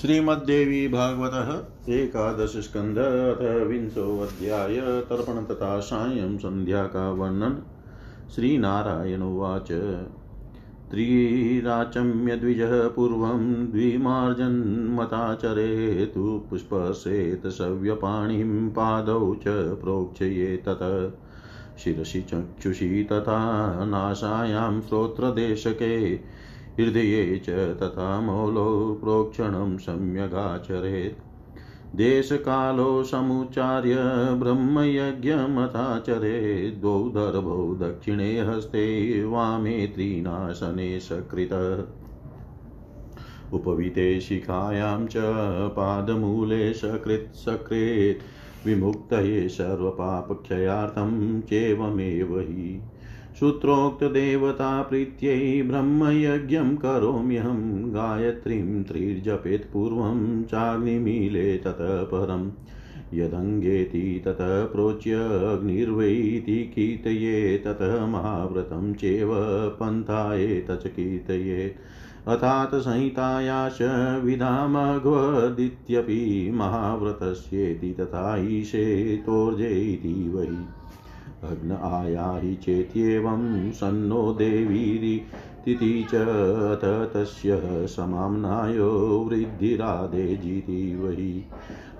श्रीमद्देवी भागवत एकादश स्कंध अथ विंशोऽध्याय तर्पण तथा सायं संध्या का वर्णन। श्रीनारायण उवाच। त्रिराचम्य द्विजः पूर्वं द्विमार्जन्मताचरेतु पुष्पसेत सव्यपाणिं पादौ च प्रोक्षये तत्। शिरसि चक्षुषी तथा नासायां श्रोत्रदेशके हृदये च तथा मौलौ प्रोक्षणं सम्यगाचरेत्। देशकालो समुच्चार्य ब्रह्मयज्ञमथाचरे द्वौ दर्भौ दक्षिणे हस्ते वामे त्रीनाशने सकृत। उपविते शिखायां च पादमूले सकृत् सकृत् विमुक्तये सर्वपापक्षयार्थं चेवमेव हि सूत्रोक्तदेवताप्रीत्यै ब्रह्मयज्ञं करोम्यहं, गायत्रीं त्रिर्जपेत् पूर्वं चाग्निमीले ततः परम् यदङ्गेति ततः प्रोच्यग्निर्वैति कीर्तये, ततः महाव्रतं चेव पन्थायेत च कीर्तयेत् अथात् संहितायाश्च विधामघ्वदित्यपि महाव्रतस्येति तथा ईशेतोर्जेति वै। अग्न आयाहि चेत्येवं सन्नो देवीरिति च अथ तस्य समाम्नायो वृद्धिरादेजिति वै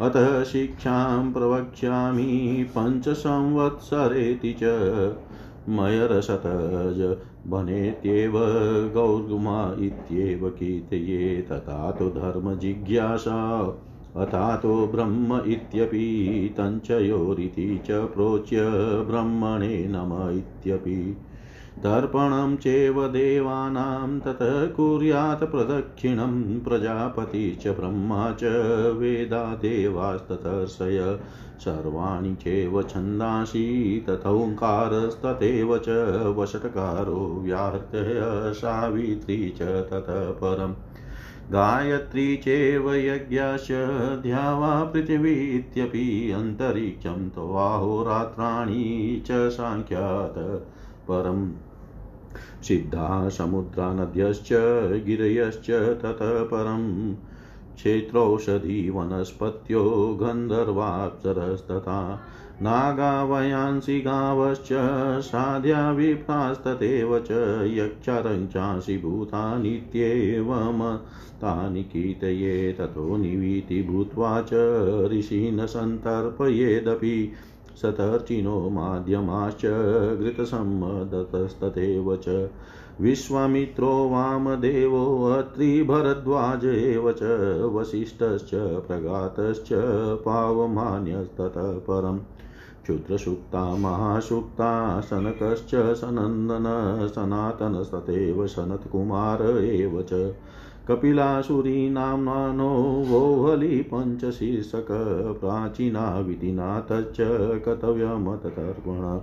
अतः शिक्षां प्रवक्ष्यामि पञ्चसंवत्सरेति च। मयरसतज बनेत्येव गौर्गुमा इत्येव कीर्तये तथा तु धर्मजिज्ञासा। अथातो ब्रह्म इत्यपि तञ्चयोरिति च प्रोच्य ब्रह्मणे नम इत्यपि। दर्पणं चैव देवानां ततः कुर्यात् प्रदक्षिणं प्रजापति च ब्रह्मा च वेदा देवास्ततर्षय सर्वाणि चैव छन्दांसि, तथोङ्कारस्तथैव च वषट्कारो व्याहृतय सावित्री च ततः परम्। गायत्री चैव यज्ञस्य ध्यावा पृथिवीत्यपि अन्तरिक्षं त्वाहोरात्राणि च साङ्ख्यात् परम्। सिद्धा समुद्रानद्यश्च गिरयश्च ततः परम्। क्षेत्रौषधी वनस्पत्यो, गन्धर्वाप्सरस्तथा नागावयांसि गावश्च साध्या विप्रास्तथैव च यक्षरञ्चासि भूतानित्येवमतानि कीर्तये ततो निवीति भूत्वा च ऋषीन् सन्तर्पयेदपि सतर्चिनो माध्यमाश्च घृतसम्मदतस्तथैव च। विश्वामित्रो वामदेवो अत्रिभरद्वाज एव च। वसिष्ठश्च प्रगातश्च पावमान्यस्ततः परम्। क्षुद्रसुक्ता महासुक्ता सनकश्च सनन्दन सनातनस्तथैव सनत्कुमार एव च। कपिलासुरी नाम्नानो वोहलि पञ्चशीर्षक प्राचीना विधिना तच्च कर्तव्यमततर्पण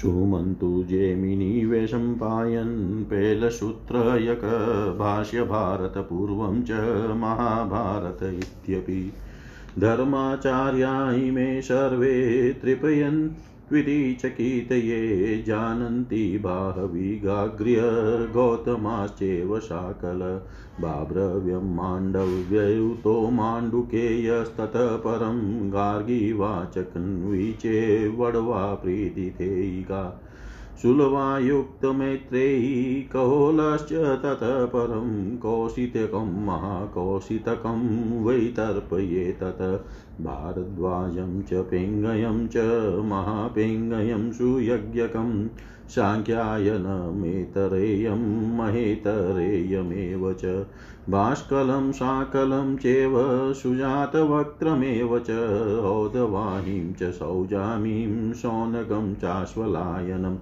सुमन्तु जेमिनिवेशं पायन्, पेलसूत्रयक, भाष्यभारतपूर्वं च महाभारत इत्यपि। धर्माचार्या इमे सर्वे तृपयन्त्विति च कीर्तये जानन्ति बाहविगाग्र्य गौतमाश्चैव शाकल बाभ्रव्यं माण्डव्ययुतो माण्डुकेयस्ततः परं गार्गीवाचकन्वी चेवड्वा प्रीतिथेयिका शुलवायुक्तमैत्रेयी कहोलश्च ततः परं कौशितकं महाकौशितकं वैतर्पये ततः भारद्वाजं च पेङ्गयं च महापेङ्गयं सुयज्ञकं साङ्ख्यायनमेतरेयं महेतरेयमेव च। भास्कलं शाकलं चैव सुजातवक्त्रमेव च। औदवाणीं च सौजामीं शौनकं चाश्वलायनम्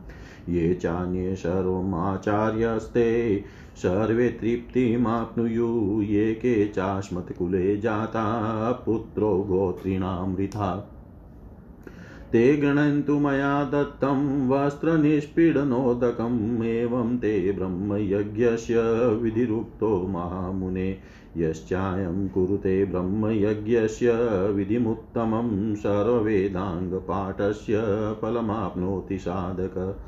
ये चान्ये सर्वमाचार्यस्ते, सर्वे तृप्तिमाप्नुयुः। ये के चास्मत्कुले जाता, पुत्रो गोत्रीणामृथा ते गृह्णन्तु मया दत्तं वस्त्रनिष्पीडनोदकम्, एवं ते ब्रह्मयज्ञस्य विधिरुक्तो महामुने। यश्चायं कुरुते ब्रह्मयज्ञस्य विधिमुत्तमं, सर्ववेदाङ्गपाठस्य फलमाप्नोति साधक।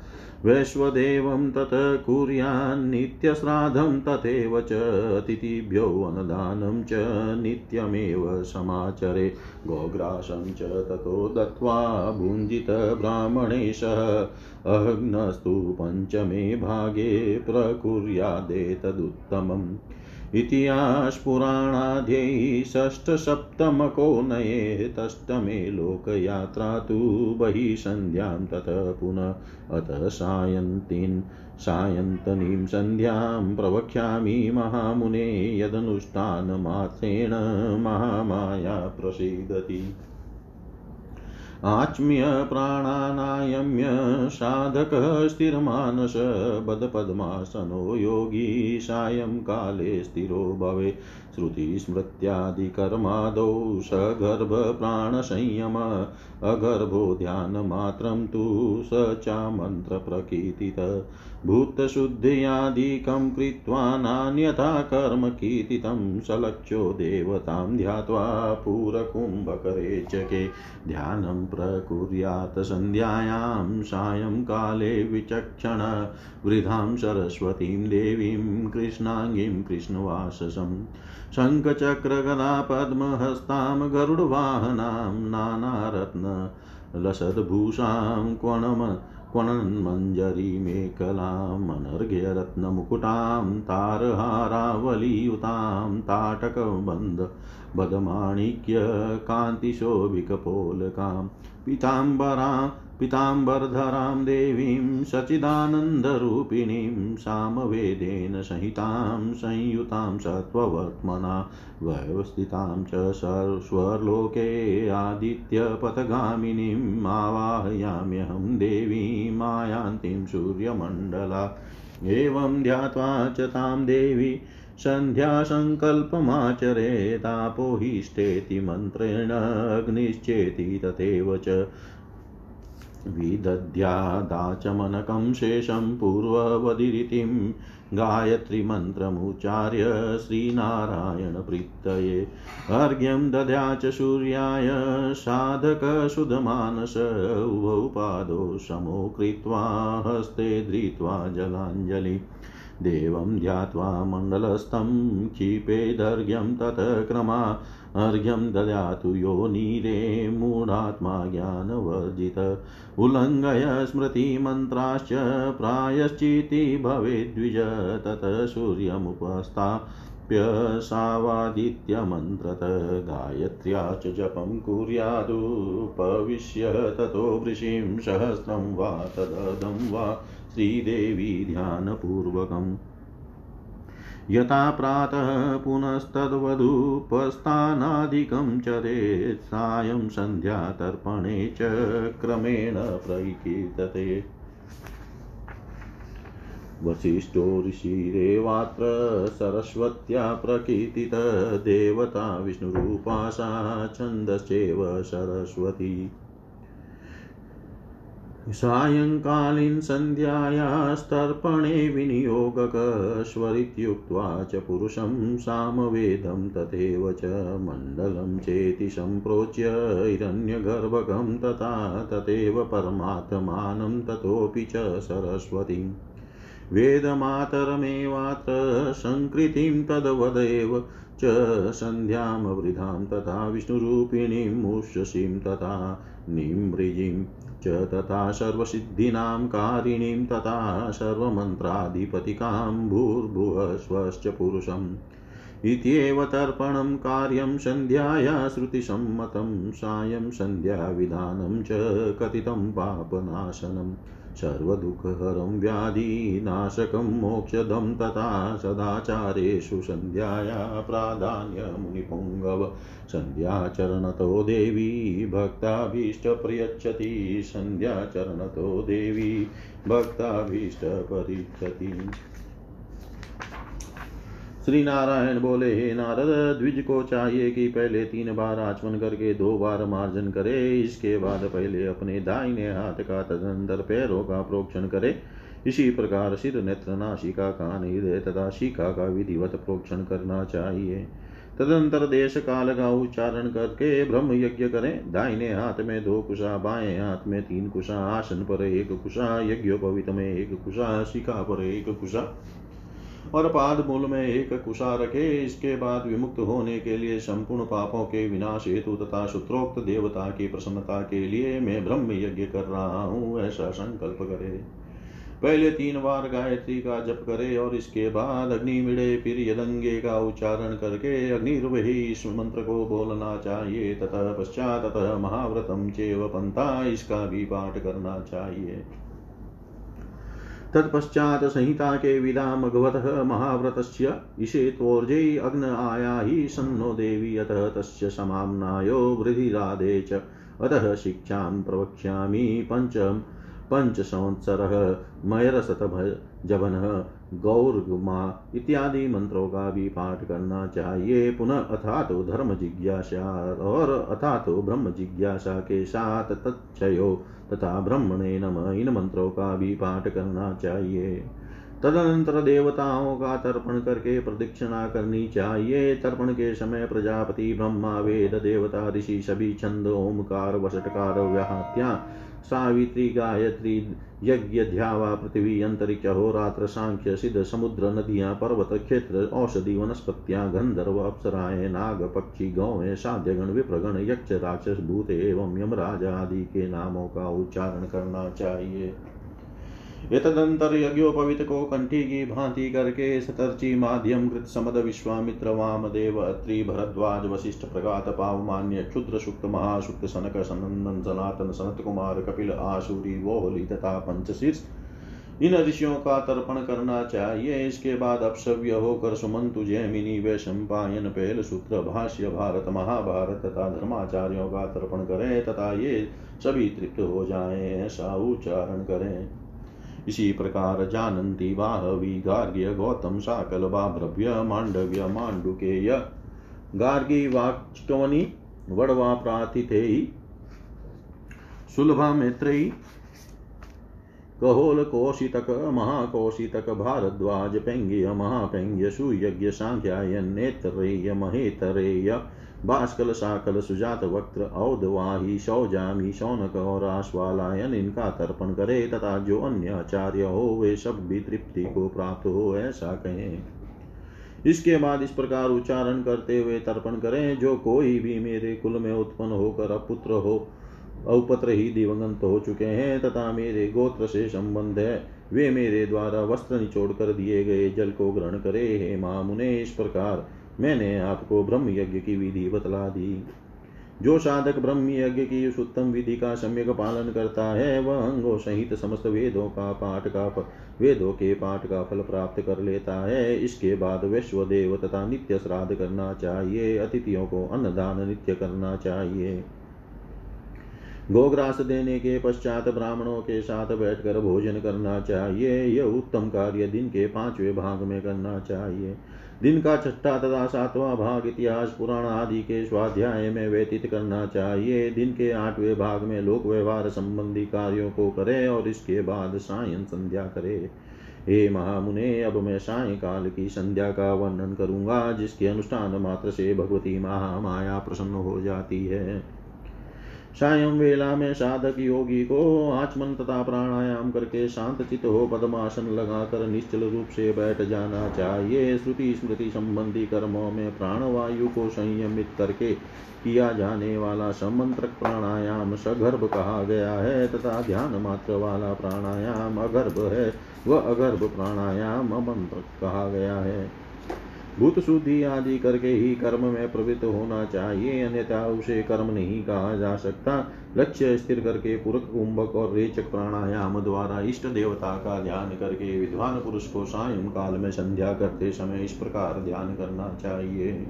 वैश्वदेवं तत् कुर्यान्नित्यश्राद्धं तथैव च अतिथिभ्यो अन्नदानं च नित्यमेव समाचरे। गोग्रासं च ततो दत्त्वा भुञ्जितब्राह्मणेश अग्नस्तु पञ्चमे भागे प्रकुर्यादेतदुत्तमम्। इतिहासपुराणाद्यै षष्ठसप्तमको नयेतष्टमे लोकयात्रा तु बहिः सन्ध्यां ततः पुनः अतः सायन्तीन्, सायन्तनीं सन्ध्यां प्रवक्ष्यामि महामुने यदनुष्ठानमात्रेण महामाया प्रसीदति। आच्म्य प्राणानायम्य साधकः स्थिरमानस बदपद्मासनो योगी सायंकाले स्थिरो भवे। श्रुतिस्मृत्यादिकर्मादौ सगर्भप्राणसंयम अगर्भो ध्यानमात्रं तु स चामन्त्रप्रकीर्तित। भूतशुद्ध्यादिकं कृत्वा नान्यथा कर्म कीर्तितं सलक्ष्यो देवतां ध्यात्वा पूरकुम्भकरे चके ध्यानं प्रकुर्यात् सन्ध्यायां सायंकाले विचक्षण वृद्धां सरस्वतीं देवीं कृष्णाङ्गीं कृष्णवाससम् शङ्खचक्रगदा पद्महस्तां गरुडवाहनां नानारत्न लसद्भूषां क्वणम क्वणन्मञ्जरीमेकलामनर्घ्यरत्नमुकुटां तारहारावलीयुतां ताटकबन्ध बदमाणिक्यकान्तिशोभिकपोलकां पीताम्बरा पीताम्बरधरां देवीं सच्चिदानन्दरूपिणीं सामवेदेन संहितां संयुतां सत्त्ववर्त्मना व्यवस्थितां च स्वर्लोके आदित्यपथगामिनीम् आवाहयाम्यहं देवी मायान्तीं सूर्यमण्डला। एवं ध्यात्वा च तां देवी सन्ध्यासङ्कल्पमाचरेतापोहिष्ठेति मन्त्रेण अग्निश्चेति तथैव च विदध्यादाचमनकं शेषं पूर्ववदिरितिं गायत्रीमन्त्रमुच्चार्य श्रीनारायणप्रीतये अर्घ्यं दद्या च सूर्याय साधकसुधमानस उभौ पादौ समो कृत्वा हस्ते धृत्वा जलाञ्जलि। देवं ध्यात्वा मण्डलस्थं, क्षिपेदर्घ्यं ततः क्रमा अर्घ्यं ददातु यो नीरे मूढात्मा ज्ञानवर्जित। उल्लङ्घय स्मृतिमन्त्राश्च प्रायश्चिति भवेद्विज ततः सूर्यमुपस्थाप्य सावादित्यमन्त्रत। गायत्र्या च जपं कुर्यादुपविश्य ततो वृषिं सहस्रं वा तददं वा श्रीदेवी ध्यानपूर्वकम्। यथा प्रातः पुनस्तद्वधूपस्थानादिकं चरेत् सायं सन्ध्यातर्पणे च क्रमेण प्रकीर्तते। वसिष्ठो ऋषिरेवात्र सरस्वत्या प्रकीर्तितदेवता विष्णुरूपा सा छन्दश्चैव सरस्वती। सायङ्कालीन सन्ध्यायास्तर्पणे विनियोगकश्वरित्युक्त्वा च पुरुषं सामवेदं तथैव च मण्डलं चेति सम्प्रोच्य हिरण्यगर्भकं तथा तथैव परमात्मानं ततोऽपि च सरस्वतीम् वेदमातरमेवात्र संकृतिं तद्वदेव च सन्ध्यां तथा विष्णुरूपिणीम् उषसीं तथा निमृजिम्। च तथा सर्वसिद्धीनां कारिणीं तथा सर्वमन्त्राधिपतिकां भूर्भुवस्वश्च पुरुषम्। इत्येव तर्पणं कार्यं सन्ध्याया श्रुतिसम्मतं सायं सन्ध्याविधानं च कथितं पापनाशनम्। सर्वदुःखहरं व्याधिनाशकं मोक्षदं तथा सदाचारेषु सन्ध्याया प्राधान्यमुनिपुङ्गव सन्ध्याचरणतो देवी भक्ताभीष्टप्रयच्छति सन्ध्याचरणतो देवी भक्ताभीष्टपरिच्छति श्री नारायण बोले, हे नारद, द्विज को चाहिए कि पहले तीन बार आचमन करके दो बार मार्जन करे। इसके बाद पहले अपने दाहिने हाथ का तदनंतर पैरों का प्रोक्षण करे। इसी प्रकार सिर नेत्र नाशिका कान हृदय तथा शिखा का विधिवत प्रोक्षण करना चाहिए। तदंतर देश काल का उच्चारण करके ब्रह्म यज्ञ करें। दाहिने हाथ में दो कुशा, बाएँ हाथ में तीन कुशा, आसन पर एक कुशा, यज्ञोपवित में एक कुशा, शिखा पर एक कुशा और पाद मूल में एक कुशा रखे इसके बाद विमुक्त होने के लिए संपूर्ण पापों के विनाश हेतु तथा सूत्रोक्त देवता की प्रसन्नता के लिए मैं ब्रह्म यज्ञ कर रहा हूँ, ऐसा संकल्प करे। पहले तीन बार गायत्री का जप करे और इसके बाद अग्नि मिड़े फिर यदंगे का उच्चारण करके अग्निर्वही इस मंत्र को बोलना चाहिए तथा पश्चात तथा महाव्रतम चेव पंथा इसका भी पाठ करना चाहिए। तत्पश्चात संहिता के विदा मघवत महाव्रत इषे त्वोर्जे अग्न आया ही सन्नो देवी अतः तस्य समाम्नायो वृधिराधे च। अतः शिक्षां प्रवक्ष्यामि पञ्चम पंचसंवत्सरः मयरसतभजवनः गौरगुमा इत्यादि मंत्रों का भी पाठ करना चाहिए पुनः अथा तो धर्म जिज्ञासा और अथा तो ब्रह्म जिज्ञासा के साथ तत्यो तथा ब्रह्मणे नम इन मंत्रों का भी पाठ करना चाहिए तदनंतर देवताओं का तर्पण करके प्रदीक्षिणा करनी चाहिए। तर्पण के समय प्रजापति ब्रह्मा, वेद, देवता, ऋषि, सभी छंद ओमकार वसटकार, व्याहत्या सावित्री गायत्री यज्ञ ध्यावा पृथ्वी अंतरिक्ष रात्र सांख्य, सिद्ध समुद्र, नदियाँ, पर्वत, क्षेत्र, औषधि वनस्पतियाँ गंधर्व अप्सराएँ, नाग, पक्षी, गौएँ, साध्यगण, विप्रगण, यक्ष, राक्षस, भूत एवं यमराज आदि के नामों का उच्चारण करना चाहिए। एतदंतर यज्ञोपवित को कंठी की भांति करके सतर्ची माध्यम कृत समद विश्वामित्र वाम देव अत्रि भरद्वाज वशिष्ठ प्रगात पावमान्य क्षुद्र सुक्त महासुक्त सनक सनंदन सनातन सनत कुमार कपिल आशुरी वोहली तथा पंचशीर्ष इन ऋषियों का तर्पण करना चाहिए इसके बाद अपसव्य होकर सुमंतु जैमिनी व शंपायन पेल सूत्र भाष्य भारत महाभारत तथा धर्माचार्यों का तर्पण करें तथा ये सभी तृप्त हो जाएँ ऐसा उच्चारण करें इसी प्रकार जानन्ति वाहवी गार्ग्य गौतम साकल बाभ्रव्य मांडव्य मांडुकेय। गार्गी वाक्चवनी वड़वा प्रातिथेयी सुलभा मैत्रेयी कहोल कोशितक महाकोशितक भारद्वाज पेंग्य महापेंग्य सुयज्ञ सांख्यायन नेत्रेय महेतरेय। भास्कल साकल सुजात वक्त्र औदवाही सौजामी शौनक और आश्वालायन इनका तर्पण करे, तथा जो अन्य आचार्य हो, वे सब भी तृप्ति को प्राप्त हो, ऐसा कहें। इसके बाद इस प्रकार उच्चारण करते हुए तर्पण करें, जो कोई भी मेरे कुल में उत्पन्न होकर अपुत्र हो औपत्र ही दिवंगत हो चुके हैं, तथा मेरे गोत्र से संबंध है, वे मेरे द्वारा वस्त्र निचोड़ कर दिए गए जल को ग्रहण करे, हे मामुने इस प्रकार मैंने आपको ब्रह्म यज्ञ की विधि बतला दी। जो साधक ब्रह्म यज्ञ की उस उत्तम विधि का सम्यक पालन करता है, वह अंगों सहित समस्त वेदों का पाठ का वेदों के पाठ का फल प्राप्त कर लेता है। इसके बाद विश्वदेव तथा नित्य श्राद्ध करना चाहिए, अतिथियों को अन्नदान नित्य करना चाहिए। गोग्रास देने के पश्चात ब्राह्मणों के साथ बैठकर भोजन करना चाहिए। यह उत्तम कार्य दिन के पाँचवें भाग में करना चाहिए। दिन का छठा तथा सातवां भाग इतिहास, पुराण आदि के स्वाध्याय में व्यतीत करना चाहिए। दिन के आठवें भाग में लोक व्यवहार संबंधी कार्यों को करे और इसके बाद सायं संध्या करे। हे महामुने, अब मैं सायकाल की संध्या का वर्णन करूँगा, जिसके अनुष्ठान मात्र से भगवती महामाया प्रसन्न हो जाती है। सायं वेला में साधक योगी को आचमन तथा प्राणायाम करके शांत चित हो पद्मासन लगाकर निश्चल रूप से बैठ जाना चाहिए। श्रुति स्मृति संबंधी कर्मों में प्राणवायु को संयमित करके किया जाने वाला समंत्रक प्राणायाम सगर्भ कहा गया है तथा ध्यान मात्र वाला प्राणायाम अगर्भ है। वह अगर्भ प्राणायाम अमंत्र कहा गया है। भूत शुद्धि आदि करके ही कर्म में प्रवृत्त होना चाहिए, अन्यथा उसे कर्म नहीं कहा जा सकता। लक्ष्य स्थिर करके पूरक, कुंभक और रेचक प्राणायाम द्वारा इष्ट देवता का ध्यान करके विद्वान पुरुष को सायं काल में संध्या करते समय इस प्रकार ध्यान करना चाहिए।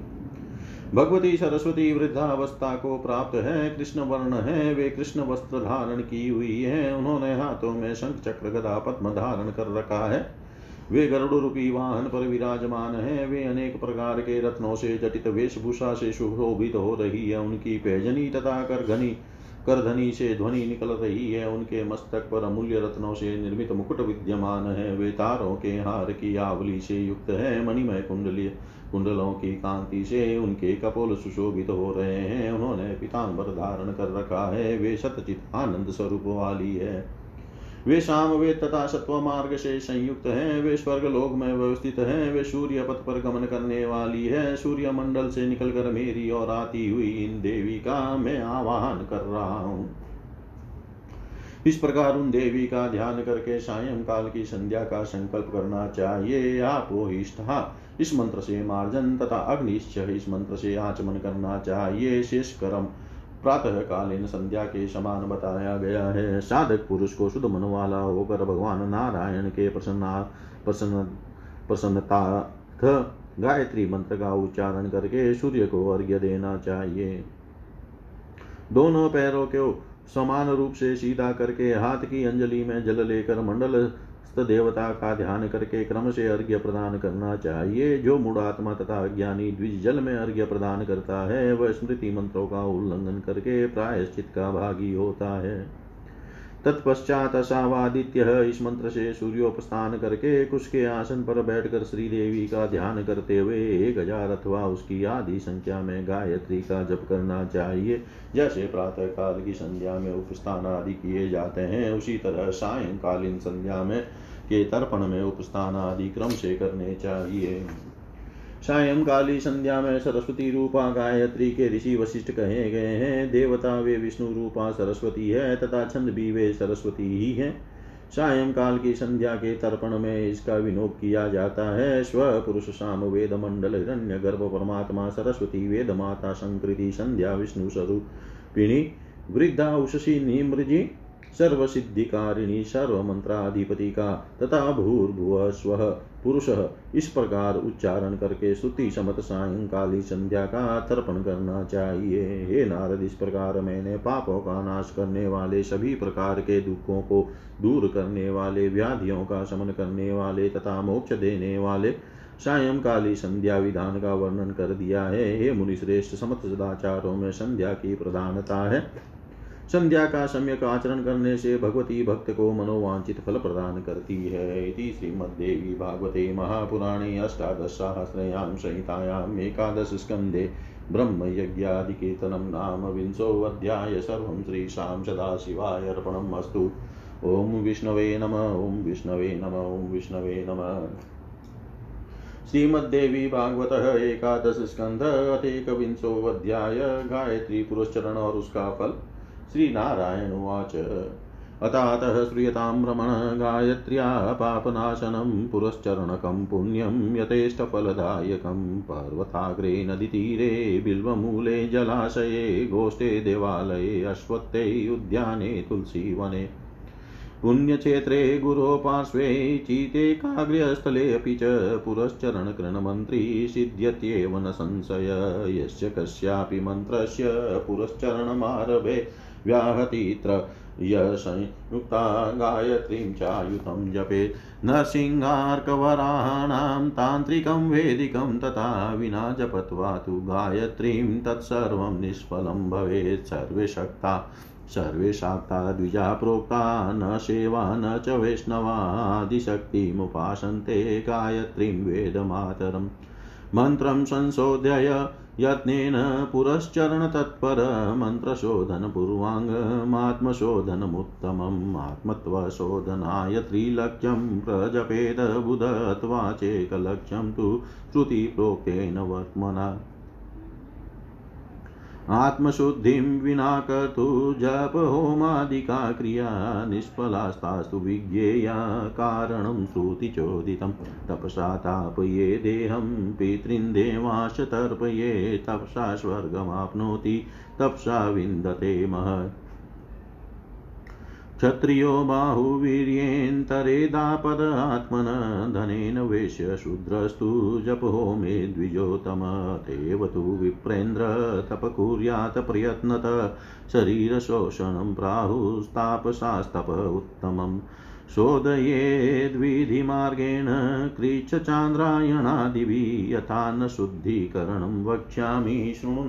भगवती सरस्वती वृद्धावस्था को प्राप्त है, कृष्ण वर्ण है, वे कृष्ण वस्त्र धारण की हुई है, उन्होंने हाथों में शंख चक्र गदा पद्म धारण कर रखा है। वे गरुड़ रूपी वाहन पर विराजमान है। वे अनेक प्रकार के रत्नों से जटित वेशभूषा से सुशोभित हो रही है। उनकी पैजनी तथा कर घनी करधनी से ध्वनि निकल रही है। उनके मस्तक पर अमूल्य रत्नों से निर्मित मुकुट विद्यमान है। वे तारों के हार की आवली से युक्त है। मणिमय कुंडली कुंडलों की कांति से उनके कपोल सुशोभित हो रहे हैं। उन्होंने पिताम्बर धारण कर रखा है। वे सतचित आनंद स्वरूप वाली है। वे शाम वे तथा सत्व मार्ग से संयुक्त हैं। वे स्वर्ग लोक में व्यवस्थित हैं। वे सूर्य पथ पर गमन करने वाली है। सूर्य मंडल से निकलकर मेरी और आती हुई इन देवी का मैं आवाहन कर रहा हूँ। इस प्रकार उन देवी का ध्यान करके सायं काल की संध्या का संकल्प करना चाहिए। आप इष्टा इस मंत्र से मार्जन तथा अग्निश्च इस मंत्र से आचमन करना चाहिए। शेष कर्म प्रातः कालीन संध्या के समान बताया गया है। साधक पुरुष को शुद्ध मन वाला होकर भगवान नारायण के प्रसन्ना, प्रसन्न प्रसन्नता गायत्री मंत्र का उच्चारण करके सूर्य को अर्घ्य देना चाहिए। दोनों पैरों को समान रूप से सीधा करके हाथ की अंजलि में जल लेकर मंडल देवता का ध्यान करके क्रम से अर्घ्य प्रदान करना चाहिए। जो मूढ़ात्मा तथा अज्ञानी द्विज जल में अर्घ्य प्रदान करता है, वह स्मृति मंत्रों का उल्लंघन करके प्रायश्चित का भागी होता है। तत्पश्चात असावादित्य इस मंत्र से सूर्योपस्थान करके कुश के आसन पर बैठकर श्री देवी का ध्यान करते हुए एक हज़ार अथवा उसकी आदि संख्या में गायत्री का जप करना चाहिए। जैसे प्रातः काल की संध्या में उपस्थान आदि किए जाते हैं, उसी तरह सायंकालीन संध्या में के तर्पण में उपस्थान आदि क्रम से करने चाहिए। सायंकाली संध्या में सरस्वती रूपा गायत्री के ऋषि वशिष्ठ कहे गए हैं, देवता वे विष्णु रूपा सरस्वती है तथा छंद भी वे सरस्वती ही है। सायंकाल की संध्या के तर्पण में इसका विनोद किया जाता है। स्व पुरुष शाम वेद मंडल हिरण्य गर्भ परमात्मा सरस्वती वेद माता संकृति संध्या विष्णु स्वरूपिणी वृद्धा उषसी निमृजी सर्वसिद्धिकारिणी सर्वमंत्राधिपति का तथा भूर्भुव स्व पुरुष इस प्रकार उच्चारण करके स्तुति समत सायंकाली संध्या का तर्पण करना चाहिए। हे नारद, इस प्रकार मैंने पापों का नाश करने वाले सभी प्रकार के दुखों को दूर करने वाले, व्याधियों का शमन करने वाले तथा मोक्ष देने वाले सायंकाली संध्या विधान का वर्णन कर दिया है। हे मुनि श्रेष्ठ समत सदाचारों में संध्या की प्रधानता है। संध्या का सम्यक आचरण करने से भगवती भक्त को मनोवांचित फल प्रदान करती है। इति श्रीमद्देवी भागवते महापुराणे अष्टादशसहस्रयां संहितायाम् एकादशस्कन्धे ब्रह्मयज्ञादिकीर्तनं नाम विंशोऽध्याय सर्वं श्रीशां सदाशिवाय अर्पणम् अस्तु। ॐ विष्णवे नम, ॐ विष्णवे नम, ॐ विष्णवे नम। श्रीमद्देवी भागवत एकादश स्कंध अथेकविंशोऽध्याय गायत्री पुरस्चरण और उसका फल श्रीनारायण उवाच अतातः श्रूयतां रमण गायत्र्या पापनाशनं पुरश्चरणकं पुण्यं यथेष्टफलदायकं। पर्वताग्रे नदीतीरे बिल्वमूले जलाशये गोष्ठे देवालये अश्वत्थे उद्याने तुलसीवने। पुण्यक्षेत्रे गुरो चिते काग्र्यस्थलेऽपि च पुरश्चरणकृणमन्त्री सिद्ध्यत्येव न संशय। यस्य कस्यापि मन्त्रस्य पुरश्चरणमारभे व्याहतित्र यसंयुक्ता गायत्रीं चायुतं जपेत् नरसिंहार्कवराणां तान्त्रिकं वेदिकं तथा विना जपत्वा तु गायत्रीं तत्सर्वं निष्फलं भवेत्। सर्वे शक्ता, सर्वे शाक्ता, द्विजा प्रोक्ता, न सेवा, न च वैष्णवादिशक्तिमुपासन्ते गायत्रीं वेदमातरम्। मन्त्रं संशोधय यत्नेन पुरश्चरणतत्पर मन्त्रशोधनपूर्वाङ्गमात्मशोधनमुत्तमम् आत्मत्वशोधनाय त्रिलक्ष्यं प्रजपेद चेकलक्ष्यं तु श्रुतिप्रोक्तेन वर्त्मना आत्मशुद्धिं विना कर्तु जप होमादिका क्रिया निष्फलास्तास्तु विज्ञेया कारणं श्रुतिचोदितं। तपसा तापये देहं पितृन्देवाश तर्पये, तपसा स्वर्गमाप्नोति, तपसा विन्दते महत्। क्षत्रियो बाहुवीर्येन्तरेदापद आत्मन धनेन वेश्य शूद्रस्तु जपहोमे द्विजोतमतेव तु विप्रेन्द्र तप कुर्यात् प्रयत्नत। शरीरशोषणं प्राहुस्तापसास्तप उत्तमम्। शोधयेद्विधिमार्गेण कृच्छचान्द्रायणादिभिः यथा न शुद्धीकरणं वक्ष्यामि शृणु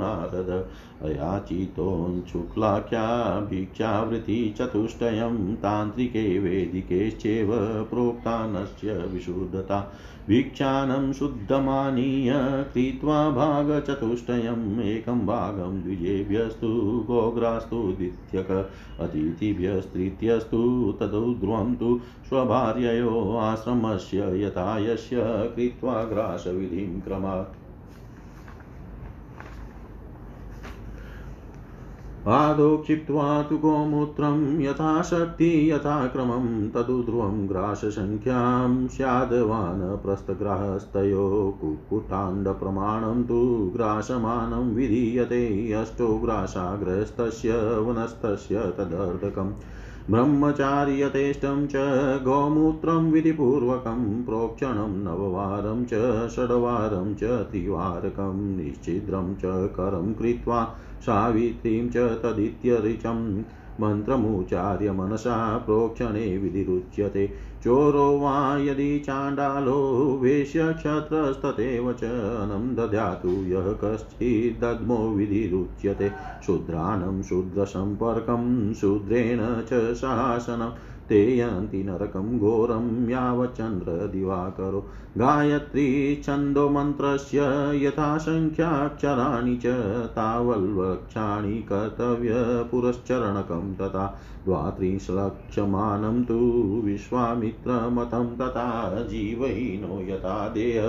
नारद अयाचितोऽशुक्लाख्या भिक्षावृत्ति चतुष्टयं तान्त्रिके वेदिकेश्चैव प्रोक्तानस्य विशुद्धता। भिक्षानं शुद्धमानीय कृत्वा भागचतुष्टयम् एकं भागं द्विजेभ्यस्तु गोग्रास्तु द्वित्यक अतिथिभ्यस्तृतीयस्तु तदौ ध्रुवं तु स्वभार्ययो आश्रमस्य यथा यस्य कृत्वा ग्रासविधिं क्रमात्। आदौ क्षिप्त्वा तु गोमूत्रं यथाशक्ति, यथाक्रमं तदुध्रुवं ग्राससङ्ख्यां स्याद्वानप्रस्थग्राहस्तयो कुक्कुटाण्डप्रमाणं तु ग्रासमानं विधीयते अष्टो ग्रासाग्रस्तस्य वनस्तस्य तदर्धकम् ब्रह्मचार्यतेष्टं च गोमूत्रं विधिपूर्वकं, प्रोक्षणं नववारं च षड्वारं च त्रिवारकं निश्चिद्रं च करं कृत्वा सावित्रीं च तदित्यरिचं मन्त्रमुच्चार्य मनसा प्रोक्षणे विधिरुच्यते। चोरो वा यदि चाण्डालो वेश्यक्षत्रस्तथैव च अनं दद्यातु यः कश्चिद्दद्मो विधिरुच्यते। शूद्राणं शूद्रसम्पर्कं, शूद्रेण च शासनम् ते यान्ति नरकं घोरं यावच्चन्द्रदिवाकरो गायत्री छन्दोमन्त्रस्य यथासङ्ख्याक्षराणि च तावल्वक्षाणि कर्तव्यपुरश्चरणकं तथा द्वात्रिंशलक्षमानं तु विश्वामित्रमतं तथा जीवहीनो यथा देह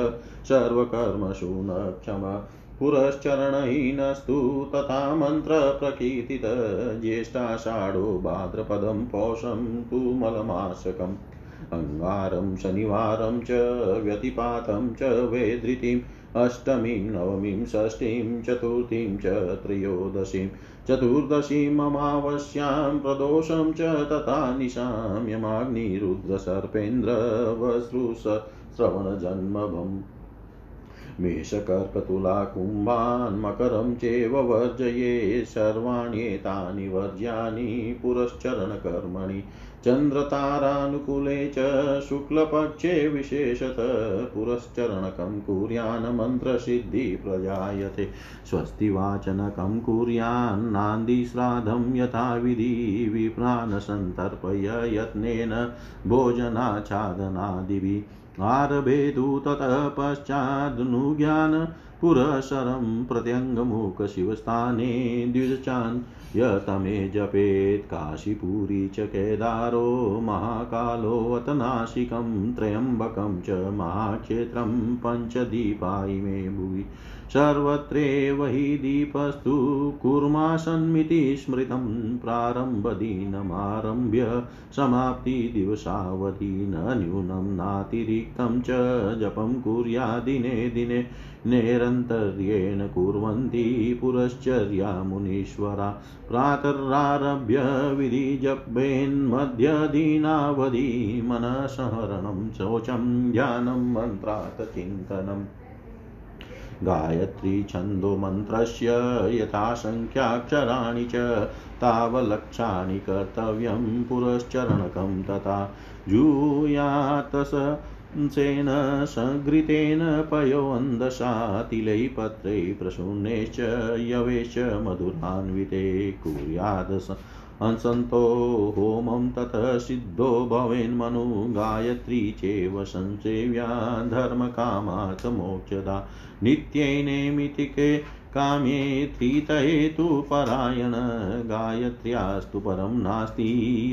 सर्वकर्मसु न क्षम पुरश्चरणहीनस्तु तथा मन्त्रप्रकीर्तित ज्येष्ठाषाढो भाद्रपदं पौषं तु मलमासकम् अङ्गारं शनिवारं च व्यतिपातं च वेधृतिम् अष्टमीं, नवमीं, षष्ठीं, चतुर्थीं च त्रयोदशीं। चतुर्दशीममावस्यां प्रदोषं च तथा निशां यमाग्निरुद्रसर्पेन्द्रवश्रुश्रवणजन्मभम् मेषकर्कतुला कुम्भान् मकरं चैव वर्जये सर्वाण्येतानि वर्ज्यानि पुरश्चरणकर्मणि। चन्द्रतारानुकूले च शुक्लपक्षे विशेषतः पुरश्चरणकं मन्त्रसिद्धिप्रजायते। स्वस्तिवाचनकं कुर्यान्नान्दिश्राद्धं यथाविधि विप्रान् सन्तर्पय यत्नेन भोजनाच्छादनादिभिः। आरभेदु ततः पश्चादनुज्ञान पुरःसरं प्रत्यङ्गमुखशिवस्थाने द्विजचान् यतमे जपेत् काशीपुरी च केदारो महाकालोऽतनाशिकं त्र्यम्बकं च महाक्षेत्रं पञ्चदीपा इमे भुवि सर्वत्रैव हि दीपस्तु कुर्मासन्मिति स्मृतं प्रारम्भदिनमारभ्य समाप्तिदिवसावधि न न्यूनं नातिरिक्तं च जपं कुर्यादिने दिने नैरन्तर्येण कुर्वन्ति पुरश्चर्या मुनीश्वरा प्रातरारभ्य विधिजपेन्मध्यदीनावधि मनसहरणं शौचं ध्यानं मन्त्रात् चिन्तनम् गायत्री छन्दोमन्त्रस्य यथासङ्ख्याक्षराणि च तावलक्षाणि कर्तव्यं पुरश्चरणकं तथा जूयातस सेन सघृतेन पयोऽन्दशा पत्रे प्रसूनेश्च यवेश मधुरान्विते कुर्याद् हंसन्तो होमं ततः सिद्धो भवेन्मनु गायत्री चैव संसेव्या धर्मकामार्थमोक्षदा नित्यैनेमितिके काम्ये त्रितहेतुपरायण गायत्र्यास्तु परं नास्ति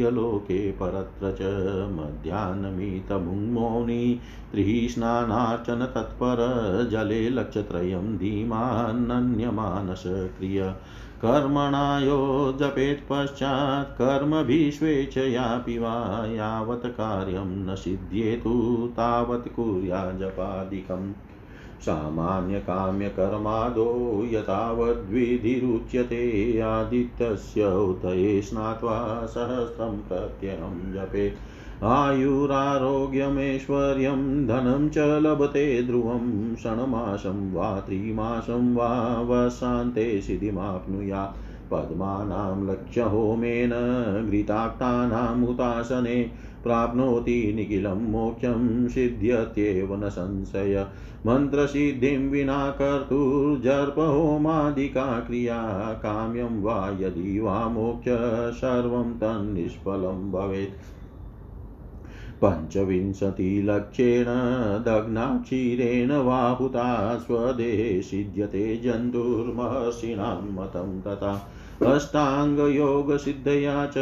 अलोके परत्र च मध्याह्नमितमुङ्मौनि त्रिः स्नानार्चन तत्पर जले लक्षत्रयं धीमान्नन्यमानसक्रिय कर्मणायो जपेत् पश्चात् कर्मभिः स्वेच्छयापि वा यावत् कार्यं न सिद्ध्येतु तावत् कुर्या जपादिकम् सामान्यकाम्यकर्मादो यथावद्विधिरुच्यते आदित्यस्य उदये स्नात्वा सहस्रं प्रत्यहं जपेत्। आयुरारोग्यमेश्वर्यं धनं च लभते ध्रुवं षण्मासं वा त्रिमासं वा वशान्ते सिद्धिमाप्नुयात्। पद्मानां लक्ष्यहोमेन घृताक्तानां हुतासने प्राप्नोति निखिलं मोक्षं सिद्ध्यत्येव न संशय। मन्त्रसिद्धिं विना कर्तुर्जर्पहोमादिका क्रिया काम्यं वा यदि वा मोक्ष सर्वं तन्निष्फलं भवेत्। पञ्चविंशतिलक्षेण दग्नाक्षीरेण वाहुता स्वदेहे सिद्ध्यते जन्तुर्महर्षिणां मतं तथा अष्टाङ्गयोगसिद्धया च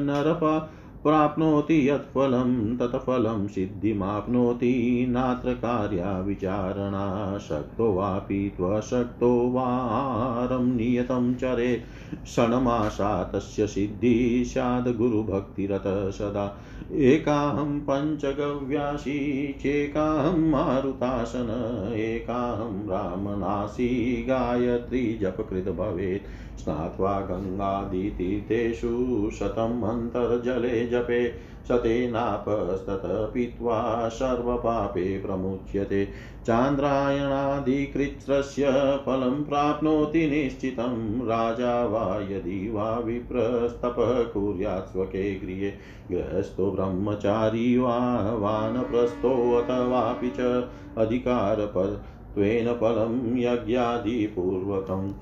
नरपा प्राप्नोति यत्फलं, तत्फलं सिद्धिमाप्नोति। नात्र कार्या विचारणा, शक्तो वापि त्वशक्तो वारं नियतं चरे। षण्मासा तस्य सिद्धिः स्याद् गुरुभक्तिरतः सदा। एकाहं पञ्चगव्यासी, चेकाहं मारुतासन, एकाहं रामनासी, गायत्री जपकृत भवेत्। स्नात्वा गङ्गादितीर्थेषु शतम् अन्तर्जले जपे सतेनापस्ततः पीत्वा सर्वपापे प्रमुच्यते। चान्द्रायणादिकृत्रस्य फलं प्राप्नोति निश्चितं। राजा वा यदि वा विप्रस्तपः कुर्यात् स्वके गृहे, गृहस्थो ब्रह्मचारी वा वानप्रस्थोऽथवापि च अधिकारपत्वेन फलं यज्ञादिपूर्वकम्।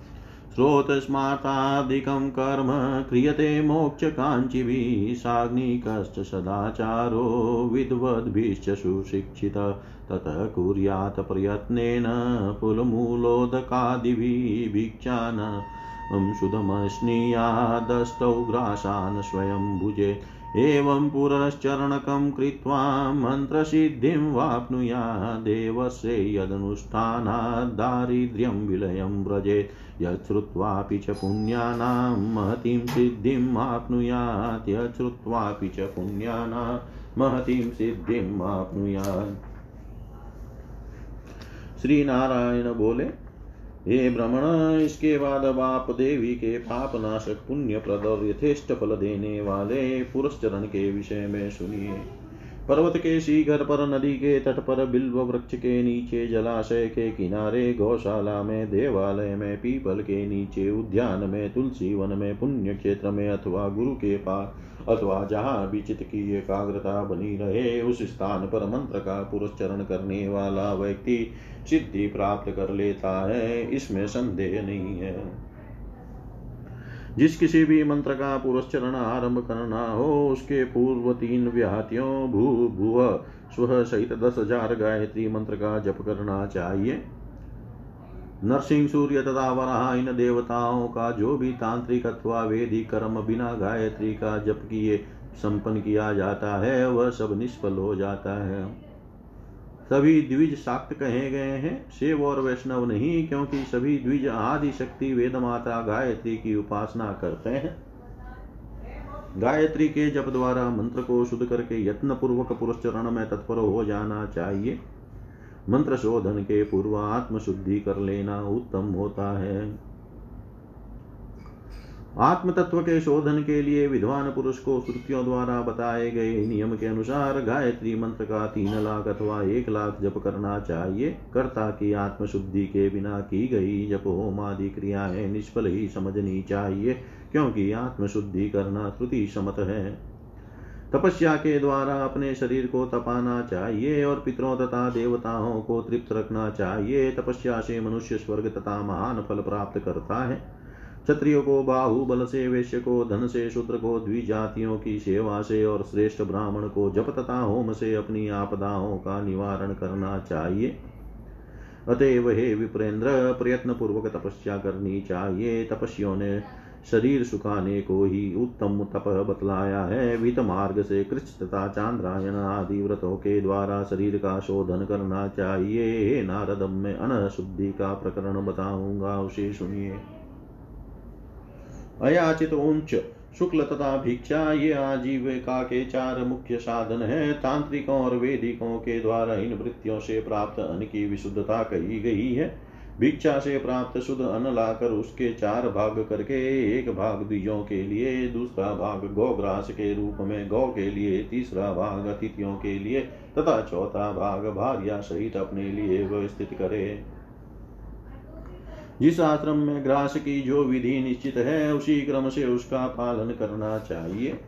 स्रोतस्मातादिकं कर्म क्रियते मोक्षकाञ्चिभिः साग्निकश्च सदाचारो विद्वद्भिश्च सुशिक्षित। ततः कुर्यात् प्रयत्नेन पुलमूलोदकादिभिः भिक्षान् सुधमश्नीयादष्टौ ग्रासान् स्वयं भुजे एवं पुरश्चरणकं कृत्वा मन्त्रसिद्धिं वाप्नुया देवस्य यदनुष्ठानात् दारिद्र्यं विलयं व्रजेत् यच्छ्रुत्वापि च पुण्यानां महतीं सिद्धिम् आप्नुयात्। यच्छ्रुत्वापि च पुण्यानां महतीं सिद्धिम् आप्नुयात्। श्री नारायण बोले हे भ्रमण इसके बाद बाप देवी के पाप नाशक पुण्य प्रद और यथेष्ट फल देने वाले पुरस्चरण के विषय में सुनिए। पर्वत के शिखर पर नदी के तट पर बिल्व वृक्ष के नीचे जलाशय के किनारे गौशाला में देवालय में पीपल के नीचे उद्यान में तुलसी वन में पुण्य क्षेत्र में अथवा गुरु के पास अथवा जहाँ भी चित्त की एकाग्रता बनी रहे, उस स्थान पर मंत्र का पुरस्चरण करने वाला व्यक्ति सिद्धि प्राप्त कर लेता है, इसमें संदेह नहीं है। जिस किसी भी मंत्र का पुरस्चरण आरंभ करना हो, उसके पूर्व तीन व्याहतियों भू, भुव, स्व सहित दस हज़ार गायत्री मंत्र का जप करना चाहिए। नरसिंह सूर्य तथा वराह इन देवताओं का जो भी तांत्रिक अथवा वेदी कर्म बिना गायत्री का जप किए संपन्न किया जाता है, वह सब निष्फल हो जाता है। सभी द्विज शाक्त कहे गए हैं। शिव और वैष्णव नहीं, क्योंकि सभी द्विज आदि शक्ति वेद माता गायत्री की उपासना करते हैं। गायत्री के जप द्वारा मंत्र को शुद्ध करके यत्न पूर्वक पुरस्चरण में तत्पर हो जाना चाहिए। मंत्र शोधन के पूर्व आत्म शुद्धि कर लेना उत्तम होता है। आत्म तत्व के शोधन के लिए विद्वान पुरुष को श्रुतियों द्वारा बताए गए नियम के अनुसार गायत्री मंत्र का तीन लाख अथवा एक लाख जप करना चाहिए। कर्ता की आत्म शुद्धि के बिना की गई जप होम आदि क्रियाएँ निष्फल ही समझनी चाहिए, क्योंकि आत्म शुद्धि करना श्रुति समत है। तपस्या के द्वारा अपने शरीर को तपाना चाहिए और पितरों तथा देवताओं को तृप्त रखना चाहिए। तपस्या से मनुष्य स्वर्ग तथा महान फल प्राप्त करता है। क्षत्रियो को, बाहुबल से, वैश्य को, धन से, शूद्र को, द्विजातियों की सेवा से और श्रेष्ठ ब्राह्मण को जप तथा होम से अपनी आपदाओं का निवारण करना चाहिए। अतएव हे विप्रेंद्र प्रयत्न पूर्वक तपस्या करनी चाहिए। तपस्वियों ने शरीर सुखाने को ही उत्तम तप बतलाया है। वित मार्ग से कृष्ण तथा चांद्रायण आदि व्रतों के द्वारा शरीर का शोधन करना चाहिए। नारद में अनशुद्धि का प्रकरण बताऊँगा, उसे सुनिए। अयाचित उच्च शुक्ल तथा भिक्षा, ये आजीविका के चार मुख्य साधन है। तांत्रिकों और वेदिकों के द्वारा इन वृत्तियों से प्राप्त अन्न की विशुद्धता कही गई है। भिक्षा से प्राप्त शुद्ध अन्न लाकर उसके चार भाग करके, एक भाग द्विजों के लिए, दूसरा भाग गौग्रास के रूप में, गौ के लिए, तीसरा भाग अतिथियों के लिए, तथा चौथा भाग भार्या सहित अपने लिए व्यवस्थित करे। जिस आश्रम में ग्रास की जो विधि निश्चित है, उसी क्रम से उसका पालन करना चाहिए।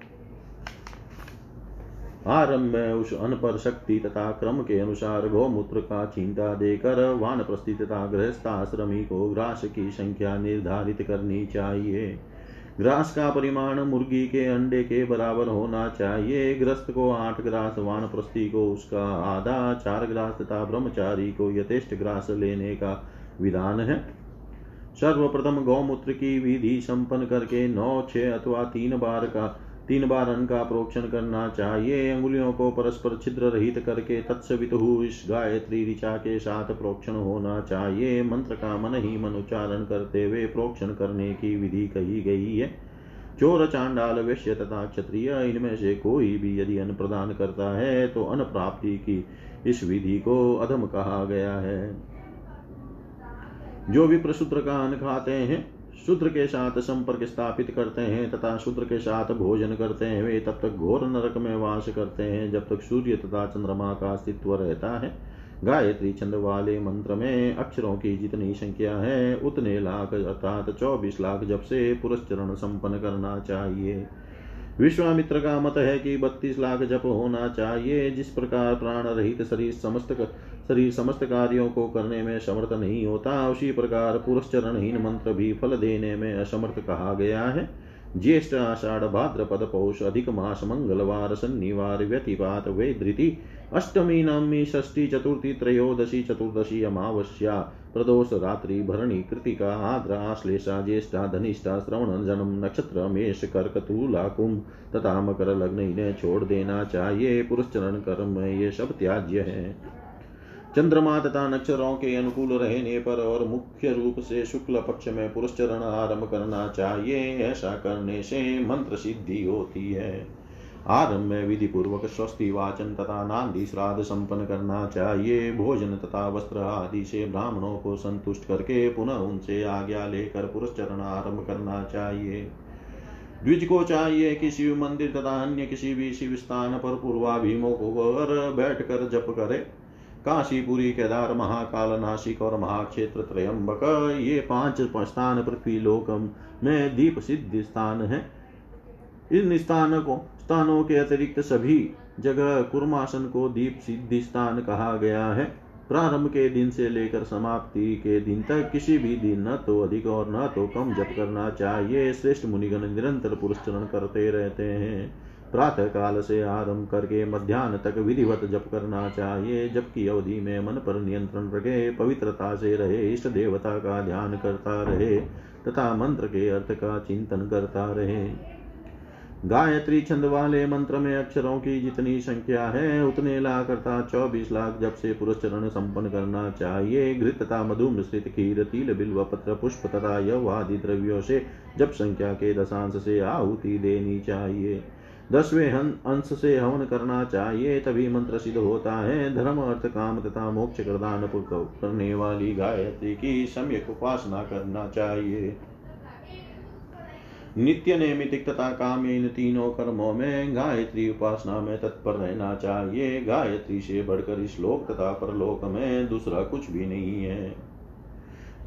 आरंभ में उस अन पर शक्ति तथा क्रम के अनुसार गौमूत्र का चिंता देकर वान तथा गृहस्थाश्रमी को ग्रास की संख्या निर्धारित करनी चाहिए। ग्रास का परिमाण मुर्गी के अंडे के बराबर होना चाहिए। ग्रस्त को आठ ग्रास, वान को उसका आधा, चार ग्रास तथा ब्रह्मचारी को यथेष्ट ग्रास लेने का विधान है। सर्वप्रथम गौमूत्र की विधि संपन्न करके नौ, छह अथवा तीन बार का, तीन बार अन्न का प्रोक्षण करना चाहिए। अंगुलियों को परस्पर छिद्र रहित करके तत्सवित इस गायत्री ऋचा के साथ प्रोक्षण होना चाहिए। मंत्र का मन ही मन उच्चारण करते हुए प्रोक्षण करने की विधि कही गई है। चोर चांडाल वैश्य तथा क्षत्रिय, इनमें से कोई भी यदि अन्न प्रदान करता है तो अन्न प्राप्ति की इस विधि को अधम कहा गया है। जो भी प्रशुद्र का अन्न खाते हैं, शूद्र के साथ संपर्क स्थापित करते हैं तथा शूद्र के साथ भोजन करते हैं, वे तब तक घोर नरक में वास करते हैं जब तक सूर्य तथा चंद्रमा का अस्तित्व रहता है। गायत्री छंद वाले मंत्र में अक्षरों की जितनी संख्या है, उतने लाख अर्थात चौबीस लाख जब से पुरस्चरण संपन्न करना चाहिए। विश्वामित्र का मत है कि बत्तीस लाख जप होना चाहिए, जिस प्रकार प्राण रहित शरीर समस्त शरीर समस्त कार्यों को करने में समर्थ नहीं होता, उसी प्रकार पुरस्चरणहीन मंत्र भी फल देने में असमर्थ कहा गया है। ज्येष्ठ आषाढ़ भाद्रपद पौष अधिक मास मंगलवार शनिवार व्यतिपात वे धृति अष्टमी नवमी षष्ठी चतुर्थी त्रयोदशी चतुर्दशी अमावस्या प्रदोष, रात्रि, भरणी, कृतिका, आद्र, आश्लेषा, ज्येष्ठा, धनिष्ठा, श्रवण, जन्म, नक्षत्र, मेष, कर्क, तुला, कुंभ, तथा मकर, लग्न इन्हें छोड़ देना चाहिए पुरस्चरण कर्म में ये सब त्याज्य है। चंद्रमा तथा नक्षत्रों के अनुकूल रहने पर और मुख्य रूप से शुक्ल पक्ष में पुरस्चरण आरंभ करना चाहिए, ऐसा करने से मंत्र सिद्धि होती है। आरंभ में विधि पूर्वक स्वस्ति वाचन तथा नांदी श्राद्ध संपन्न करना चाहिए। भोजन तथा वस्त्र आदि से ब्राह्मणों को संतुष्ट करके पुनः उनसे आज्ञा लेकर पुरस्चरण आरंभ करना चाहिए। द्विज को चाहिए कि शिव मंदिर तथा अन्य किसी भी शिव स्थान पर पूर्वाभिमुख होकर बैठ कर जप करे। काशीपुरी, केदार, महाकाल, नासिक और महाक्षेत्र त्रयंबक, ये पाँच स्थान पृथ्वी लोकम में दीप सिद्ध स्थान है। इन स्थान को स्थानों के अतिरिक्त सभी जगह कुर्मासन को दीप सिद्धि स्थान कहा गया है। प्रारंभ के दिन से लेकर समाप्ति के दिन तक किसी भी दिन न तो अधिक और न तो कम जप करना चाहिए। श्रेष्ठ मुनिगण निरंतर पुरस्चरण करते रहते हैं। प्रातः काल से आरंभ करके मध्यान्ह तक विधिवत जप करना चाहिए। जबकि अवधि में मन पर नियंत्रण रखे, पवित्रता से रहे, इष्ट देवता का ध्यान करता रहे, तथा मंत्र के अर्थ का चिंतन करता रहे। गायत्री छंद वाले मंत्र में अक्षरों की जितनी संख्या है, उतने लाख अर्थात चौबीस लाख जब से पुरस्चरण संपन्न करना चाहिए। घृत तथा मधु मिश्रित खीर, तिल, बिल्व, पत्र, पुष्प तथा यव आदि द्रव्यों से जब संख्या के दशांश से आहुति देनी चाहिए। दसवें अंश से हवन करना चाहिए, तभी मंत्र सिद्ध होता है। धर्म, अर्थ, काम तथा मोक्ष प्रदान करने वाली गायत्री की सम्यक उपासना करना चाहिए। नित्य नैमितिक तथा काम इन तीनों कर्मों में गायत्री उपासना में तत्पर रहना चाहिए। गायत्री से बढ़कर इस लोक तथा परलोक में दूसरा कुछ भी नहीं है।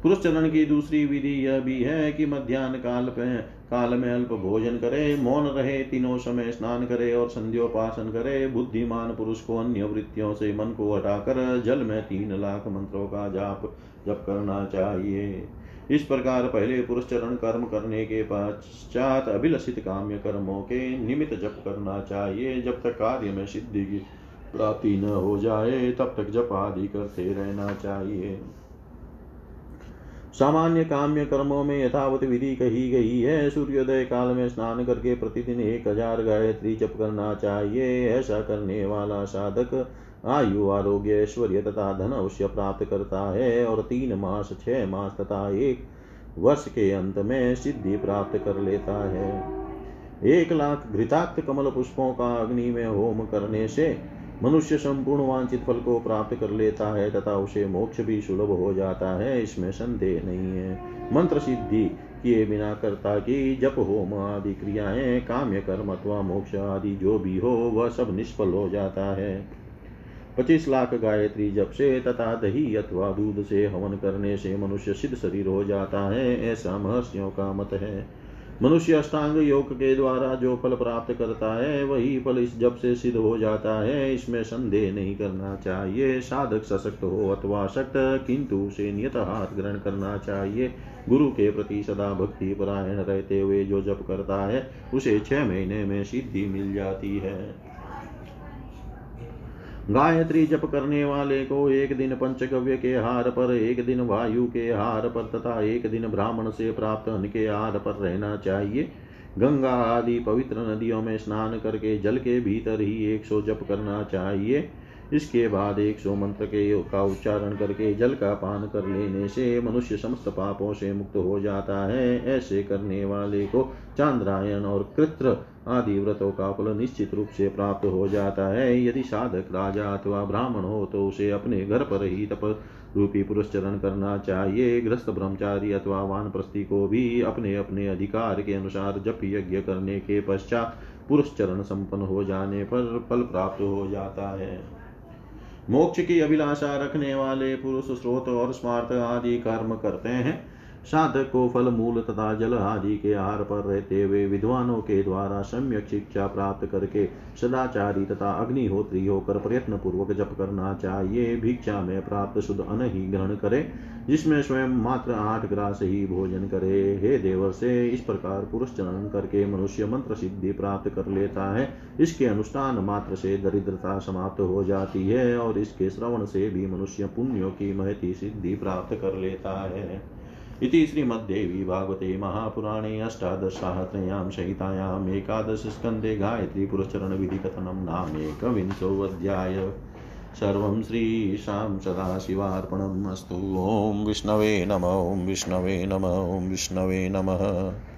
पुरुष चरण की दूसरी विधि यह भी है कि मध्यान्ह काल पे, काल में अल्प भोजन करे, मौन रहे, तीनों समय स्नान करे और संध्योपासन करे। बुद्धिमान पुरुष को अन्य वृत्तियों से मन को हटाकर जल में तीन लाख मंत्रों का जाप जप करना चाहिए। इस प्रकार पहले पुरुष चरण कर्म करने के पश्चात अभिलषित काम्य कर्मों के निमित्त जप करना चाहिए। जब तक कार्य में सिद्धि की प्राप्ति न हो जाए, तब तक जप आदि करते रहना चाहिए। सामान्य काम्य कर्मों में यथावत विधि कही गई है। सूर्योदय काल में स्नान करके प्रतिदिन एक हज़ार गायत्री जप करना चाहिए। ऐसा करने वाला साधक आयु आरोग्य ऐश्वर्य तथा धन अवश्य प्राप्त करता है और तीन मास, छह मास तथा एक वर्ष के अंत में सिद्धि प्राप्त कर लेता है। एक लाख घृताक्त कमल पुष्पों का अग्नि में होम करने से मनुष्य संपूर्ण वांछित फल को प्राप्त कर लेता है तथा उसे मोक्ष भी सुलभ हो जाता है, इसमें संदेह नहीं है। मंत्र सिद्धि किए बिना करता कि जप, होम आदि क्रियाएँ, काम्य कर्म अथवा मोक्ष आदि जो भी हो, वह सब निष्फल हो जाता है। पच्चीस लाख गायत्री जप से तथा दही अथवा दूध से हवन करने से मनुष्य सिद्ध शरीर हो जाता है, ऐसा महर्षियों का मत है। मनुष्य अष्टांग योग के द्वारा जो फल प्राप्त करता है, वही फल इस जब से सिद्ध हो जाता है। इसमें संदेह नहीं करना चाहिए, साधक सशक्त हो अथवा शक्त, किंतु उसे नियत हाथ ग्रहण करना चाहिए। गुरु के प्रति सदा भक्ति परायण रहते हुए जो जप करता है, उसे छह महीने में सिद्धि मिल जाती है। गायत्री जप करने वाले को एक दिन पंचगव्य के हार पर, एक दिन वायु के हार पर तथा एक दिन ब्राह्मण से प्राप्त अन्न के हार पर रहना चाहिए। गंगा आदि पवित्र नदियों में स्नान करके जल के भीतर ही एक सौ जप करना चाहिए। इसके बाद एक सौ मंत्र के का उच्चारण करके जल का पान कर लेने से मनुष्य समस्त पापों से मुक्त हो जाता है। ऐसे करने वाले को चांद्रायन और कृत्र आदि व्रतों का फल निश्चित रूप से प्राप्त हो जाता है। यदि साधक राजा अथवा ब्राह्मण हो तो उसे अपने घर पर ही तप रूपी पुरस्चरण करना चाहिए। ग्रस्त ब्रह्मचारी अथवा वानप्रस्थी को भी अपने अपने अधिकार के अनुसार जप यज्ञ करने के पश्चात पुरस्चरण संपन्न हो जाने पर फल प्राप्त हो जाता है। मोक्ष की अभिलाषा रखने वाले पुरुष, स्रोत और स्मार्थ आदि कर्म करते हैं। साधक को फल मूल तथा जल आदि के आहार पर रहते हुए विद्वानों के द्वारा सम्यक शिक्षा प्राप्त करके सदाचारी तथा अग्निहोत्री होकर प्रयत्न पूर्वक जप करना चाहिए। भिक्षा में प्राप्त शुद्ध अन्न ही ग्रहण करे, जिसमें स्वयं मात्र आठ ग्रास ही भोजन करे। हे देवर, से इस प्रकार पुरुष चरण करके मनुष्य मंत्र सिद्धि प्राप्त कर लेता है। इसके अनुष्ठान मात्र से दरिद्रता समाप्त हो जाती है और इसके श्रवण से भी मनुष्य पुण्यों की महती सिद्धि प्राप्त कर लेता है। इति श्रीमद्देवी भागवते महापुराणे अष्टादशसाहस्रयां संहितायाम् एकादशस्कन्धे गायत्रीपुरश्चरणविधिकथनं नामेकविंशोऽध्याय सर्वं श्रीशां सदाशिवार्पणम् अस्तु। ॐ विष्णवे नम, ॐ विष्णवे नम, ॐ विष्णवे नमः।